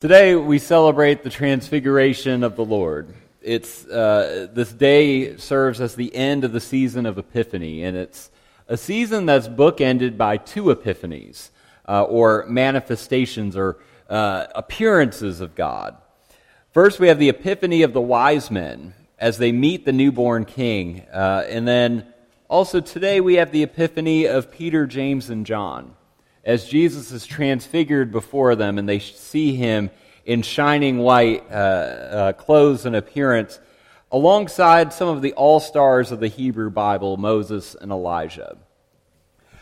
Today we celebrate the transfiguration of the Lord. It's, uh, this day serves as the end of the season of Epiphany, and it's a season that's bookended by two epiphanies, uh, or manifestations or uh, appearances of God. First, we have the epiphany of the wise men as they meet the newborn king, uh, and then also today we have the epiphany of Peter, James, and John as Jesus is transfigured before them and they see him in shining white uh, uh, clothes and appearance, alongside some of the all stars of the Hebrew Bible, Moses and Elijah.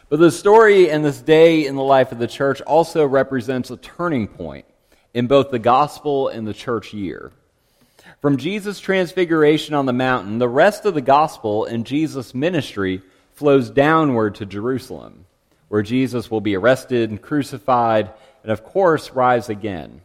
But the story and this day in the life of the church also represents a turning point in both the gospel and the church year. From Jesus' transfiguration on the mountain, the rest of the gospel and Jesus' ministry flows downward to Jerusalem where Jesus will be arrested and crucified and, of course, rise again.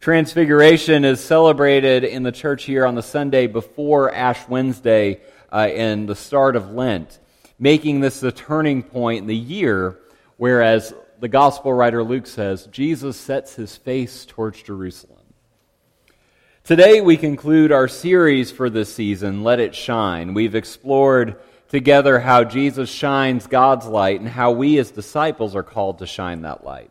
Transfiguration is celebrated in the church here on the Sunday before Ash Wednesday uh, and the start of Lent, making this the turning point in the year, whereas the gospel writer Luke says, Jesus sets his face towards Jerusalem. Today we conclude our series for this season, Let It Shine. We've explored together how Jesus shines God's light and how we as disciples are called to shine that light.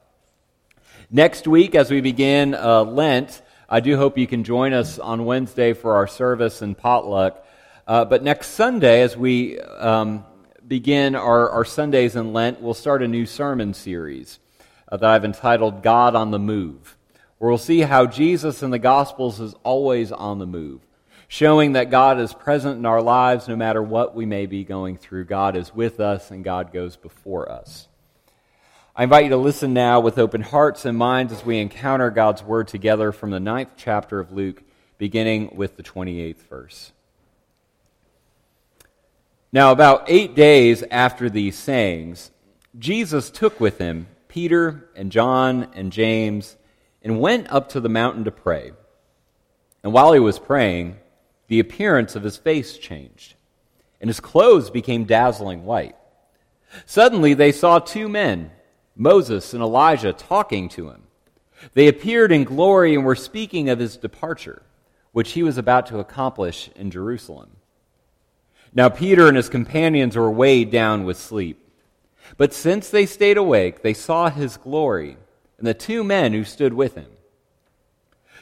Next week, as we begin uh, Lent, I do hope you can join us on Wednesday for our service and potluck. Uh, but next Sunday, as we um, begin our, our Sundays in Lent, we'll start a new sermon series uh, that I've entitled God on the Move, where we'll see how Jesus in the Gospels is always on the move showing that God is present in our lives no matter what we may be going through. God is with us and God goes before us. I invite you to listen now with open hearts and minds as we encounter God's word together from the ninth chapter of Luke, beginning with the 28th verse. Now, about eight days after these sayings, Jesus took with him Peter and John and James and went up to the mountain to pray. And while he was praying, the appearance of his face changed, and his clothes became dazzling white. Suddenly they saw two men, Moses and Elijah, talking to him. They appeared in glory and were speaking of his departure, which he was about to accomplish in Jerusalem. Now Peter and his companions were weighed down with sleep. But since they stayed awake, they saw his glory and the two men who stood with him.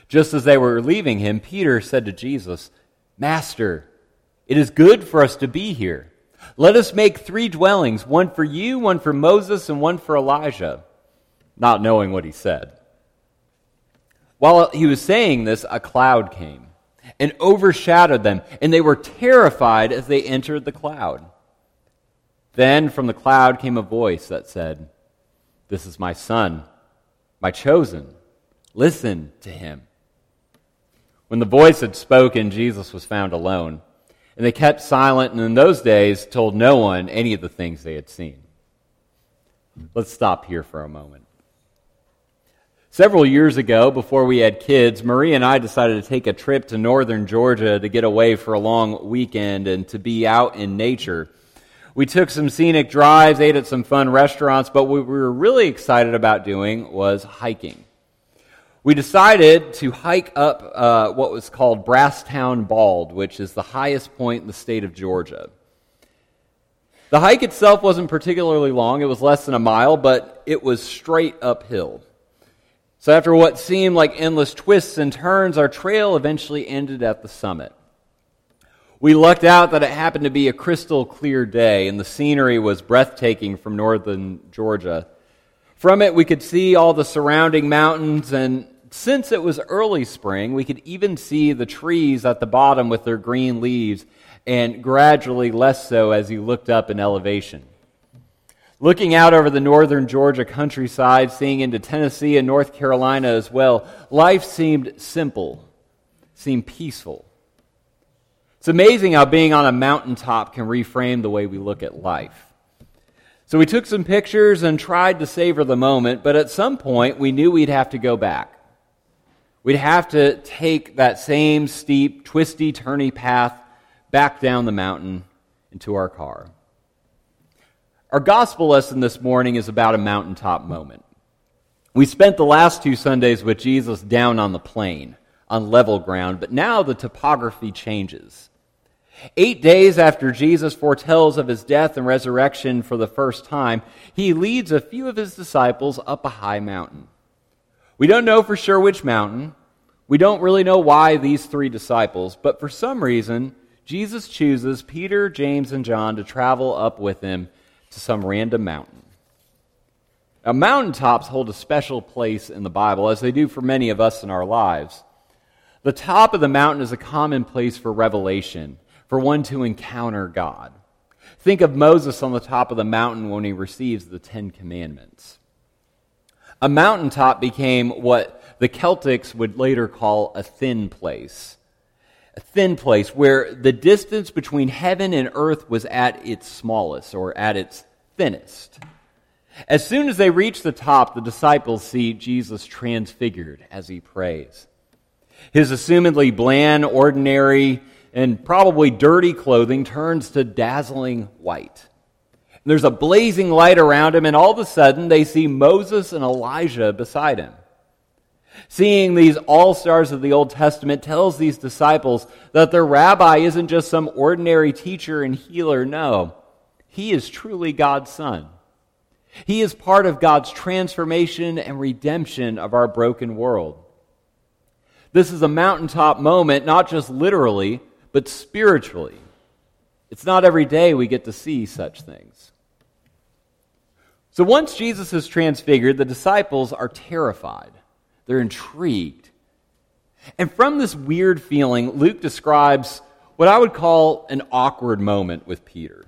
Just as they were leaving him, Peter said to Jesus, Master, it is good for us to be here. Let us make three dwellings one for you, one for Moses, and one for Elijah, not knowing what he said. While he was saying this, a cloud came and overshadowed them, and they were terrified as they entered the cloud. Then from the cloud came a voice that said, This is my son, my chosen. Listen to him. When the voice had spoken, Jesus was found alone. And they kept silent, and in those days told no one any of the things they had seen. Let's stop here for a moment. Several years ago, before we had kids, Marie and I decided to take a trip to northern Georgia to get away for a long weekend and to be out in nature. We took some scenic drives, ate at some fun restaurants, but what we were really excited about doing was hiking we decided to hike up uh, what was called Brasstown Bald, which is the highest point in the state of Georgia. The hike itself wasn't particularly long, it was less than a mile, but it was straight uphill. So, after what seemed like endless twists and turns, our trail eventually ended at the summit. We lucked out that it happened to be a crystal clear day, and the scenery was breathtaking from northern Georgia. From it, we could see all the surrounding mountains, and since it was early spring, we could even see the trees at the bottom with their green leaves, and gradually less so as you looked up in elevation. Looking out over the northern Georgia countryside, seeing into Tennessee and North Carolina as well, life seemed simple, seemed peaceful. It's amazing how being on a mountaintop can reframe the way we look at life. So we took some pictures and tried to savor the moment, but at some point we knew we'd have to go back. We'd have to take that same steep, twisty, turny path back down the mountain into our car. Our gospel lesson this morning is about a mountaintop moment. We spent the last two Sundays with Jesus down on the plain, on level ground, but now the topography changes. Eight days after Jesus foretells of his death and resurrection for the first time, he leads a few of his disciples up a high mountain. We don't know for sure which mountain. We don't really know why these three disciples, but for some reason, Jesus chooses Peter, James, and John to travel up with him to some random mountain. Now, mountaintops hold a special place in the Bible, as they do for many of us in our lives. The top of the mountain is a common place for revelation for one to encounter God. Think of Moses on the top of the mountain when he receives the Ten Commandments. A mountaintop became what the Celtics would later call a thin place. A thin place where the distance between heaven and earth was at its smallest or at its thinnest. As soon as they reach the top, the disciples see Jesus transfigured as he prays. His assumedly bland, ordinary, and probably dirty clothing turns to dazzling white. There's a blazing light around him, and all of a sudden they see Moses and Elijah beside him. Seeing these all stars of the Old Testament tells these disciples that their rabbi isn't just some ordinary teacher and healer. No, he is truly God's son. He is part of God's transformation and redemption of our broken world. This is a mountaintop moment, not just literally, but spiritually. It's not every day we get to see such things. So once Jesus is transfigured, the disciples are terrified. They're intrigued. And from this weird feeling, Luke describes what I would call an awkward moment with Peter.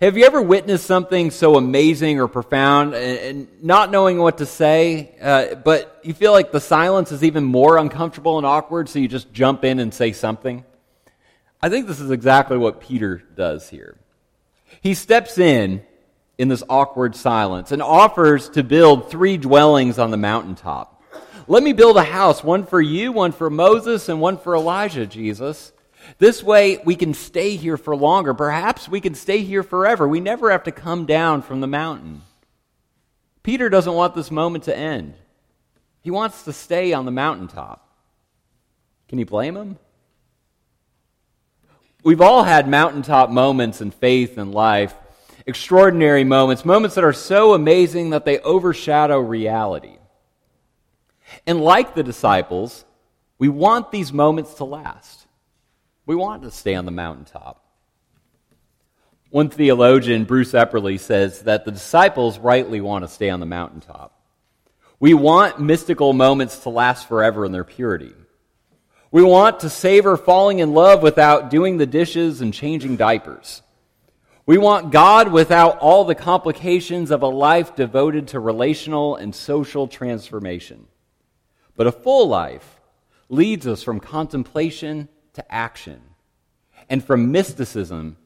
Have you ever witnessed something so amazing or profound and, not knowing what to say, uh, but you feel like the silence is even more uncomfortable and awkward, so you just jump in and say something? I think this is exactly what Peter does here. He steps in in this awkward silence and offers to build three dwellings on the mountaintop. Let me build a house, one for you, one for Moses, and one for Elijah, Jesus. This way we can stay here for longer. Perhaps we can stay here forever. We never have to come down from the mountain. Peter doesn't want this moment to end. He wants to stay on the mountaintop. Can you blame him? We've all had mountaintop moments in faith and life, extraordinary moments, moments that are so amazing that they overshadow reality. And like the disciples, we want these moments to last. We want to stay on the mountaintop. One theologian, Bruce Epperly, says that the disciples rightly want to stay on the mountaintop. We want mystical moments to last forever in their purity. We want to savor falling in love without doing the dishes and changing diapers. We want God without all the complications of a life devoted to relational and social transformation. But a full life leads us from contemplation to action and from mysticism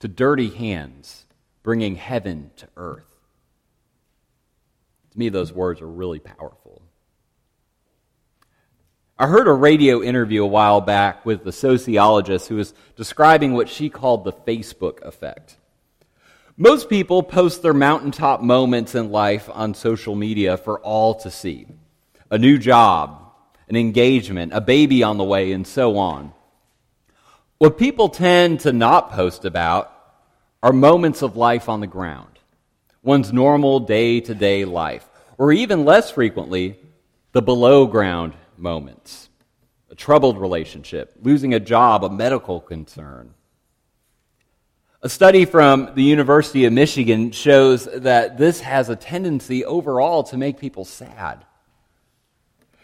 to dirty hands, bringing heaven to earth. To me, those words are really powerful. I heard a radio interview a while back with a sociologist who was describing what she called the Facebook effect. Most people post their mountaintop moments in life on social media for all to see a new job, an engagement, a baby on the way, and so on. What people tend to not post about are moments of life on the ground, one's normal day to day life, or even less frequently, the below ground moments a troubled relationship, losing a job, a medical concern. A study from the University of Michigan shows that this has a tendency overall to make people sad.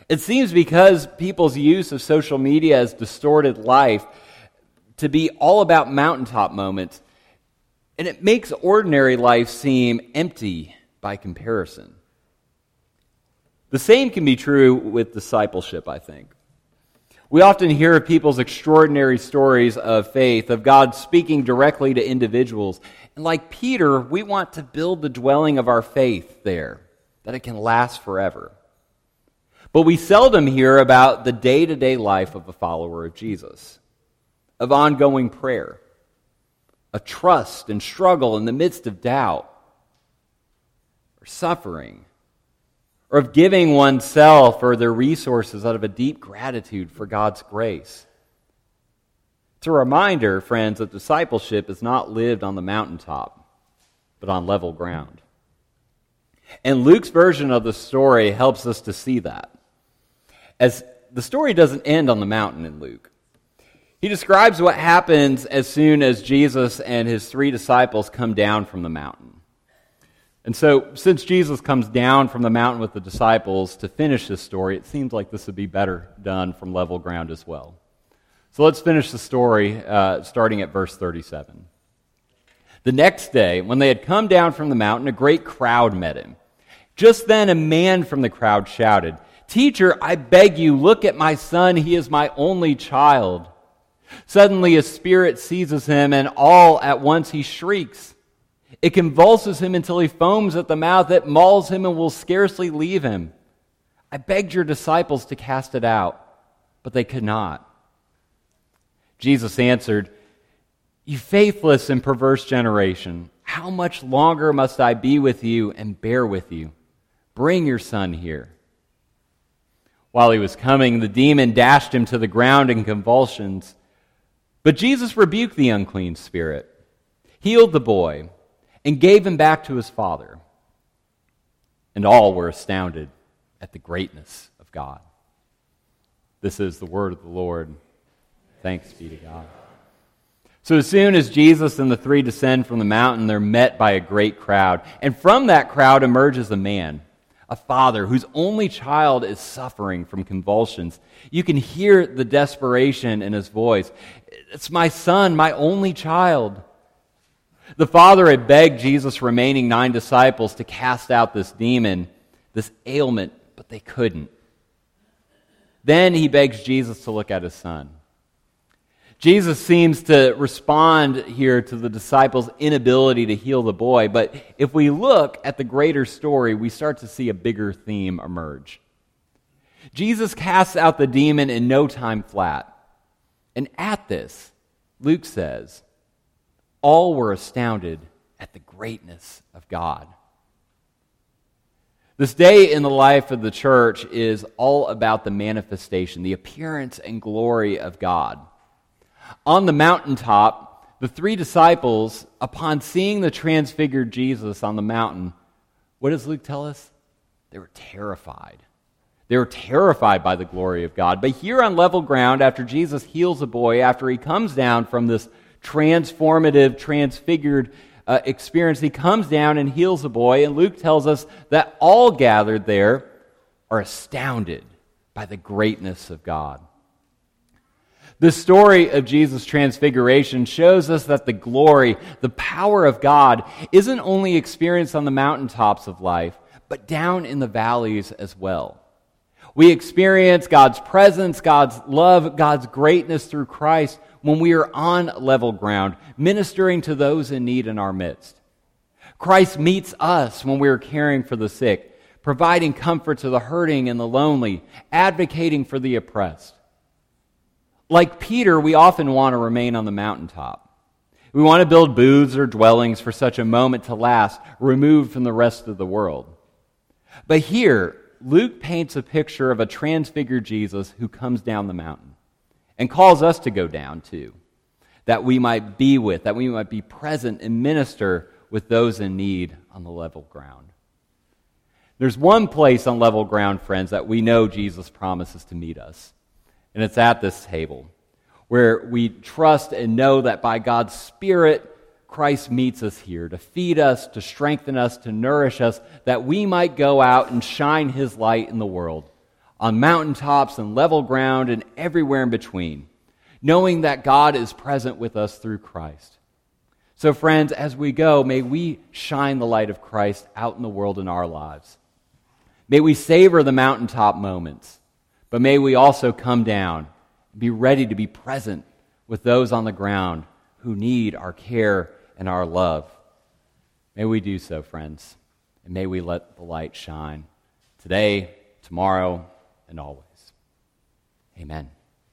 It seems because people's use of social media has distorted life to be all about mountaintop moments, and it makes ordinary life seem empty by comparison. The same can be true with discipleship, I think. We often hear of people's extraordinary stories of faith, of God speaking directly to individuals. And like Peter, we want to build the dwelling of our faith there, that it can last forever. But we seldom hear about the day to day life of a follower of Jesus, of ongoing prayer, a trust and struggle in the midst of doubt or suffering or of giving oneself or their resources out of a deep gratitude for God's grace. It's a reminder, friends, that discipleship is not lived on the mountaintop, but on level ground. And Luke's version of the story helps us to see that. As the story doesn't end on the mountain in Luke. He describes what happens as soon as Jesus and his three disciples come down from the mountain. And so, since Jesus comes down from the mountain with the disciples to finish this story, it seems like this would be better done from level ground as well. So, let's finish the story uh, starting at verse 37. The next day, when they had come down from the mountain, a great crowd met him. Just then, a man from the crowd shouted, Teacher, I beg you, look at my son. He is my only child. Suddenly, a spirit seizes him, and all at once he shrieks. It convulses him until he foams at the mouth. It mauls him and will scarcely leave him. I begged your disciples to cast it out, but they could not. Jesus answered, You faithless and perverse generation, how much longer must I be with you and bear with you? Bring your son here. While he was coming, the demon dashed him to the ground in convulsions. But Jesus rebuked the unclean spirit, healed the boy, and gave him back to his father. And all were astounded at the greatness of God. This is the word of the Lord. Thanks be to God. So, as soon as Jesus and the three descend from the mountain, they're met by a great crowd. And from that crowd emerges a man a father whose only child is suffering from convulsions. You can hear the desperation in his voice. It's my son, my only child. The father had begged Jesus' remaining nine disciples to cast out this demon, this ailment, but they couldn't. Then he begs Jesus to look at his son. Jesus seems to respond here to the disciples' inability to heal the boy, but if we look at the greater story, we start to see a bigger theme emerge. Jesus casts out the demon in no time flat. And at this, Luke says, all were astounded at the greatness of God. This day in the life of the church is all about the manifestation, the appearance and glory of God. On the mountaintop, the three disciples, upon seeing the transfigured Jesus on the mountain, what does Luke tell us? They were terrified. They were terrified by the glory of God. But here on level ground, after Jesus heals a boy, after he comes down from this transformative, transfigured uh, experience, he comes down and heals a boy, and Luke tells us that all gathered there are astounded by the greatness of God. The story of Jesus' transfiguration shows us that the glory, the power of God, isn't only experienced on the mountaintops of life, but down in the valleys as well. We experience God's presence, God's love, God's greatness through Christ when we are on level ground, ministering to those in need in our midst. Christ meets us when we are caring for the sick, providing comfort to the hurting and the lonely, advocating for the oppressed. Like Peter, we often want to remain on the mountaintop. We want to build booths or dwellings for such a moment to last, removed from the rest of the world. But here, Luke paints a picture of a transfigured Jesus who comes down the mountain and calls us to go down too, that we might be with, that we might be present and minister with those in need on the level ground. There's one place on level ground, friends, that we know Jesus promises to meet us. And it's at this table where we trust and know that by God's Spirit, Christ meets us here to feed us, to strengthen us, to nourish us, that we might go out and shine His light in the world, on mountaintops and level ground and everywhere in between, knowing that God is present with us through Christ. So, friends, as we go, may we shine the light of Christ out in the world in our lives. May we savor the mountaintop moments but may we also come down, be ready to be present with those on the ground who need our care and our love. May we do so, friends, and may we let the light shine today, tomorrow, and always. Amen.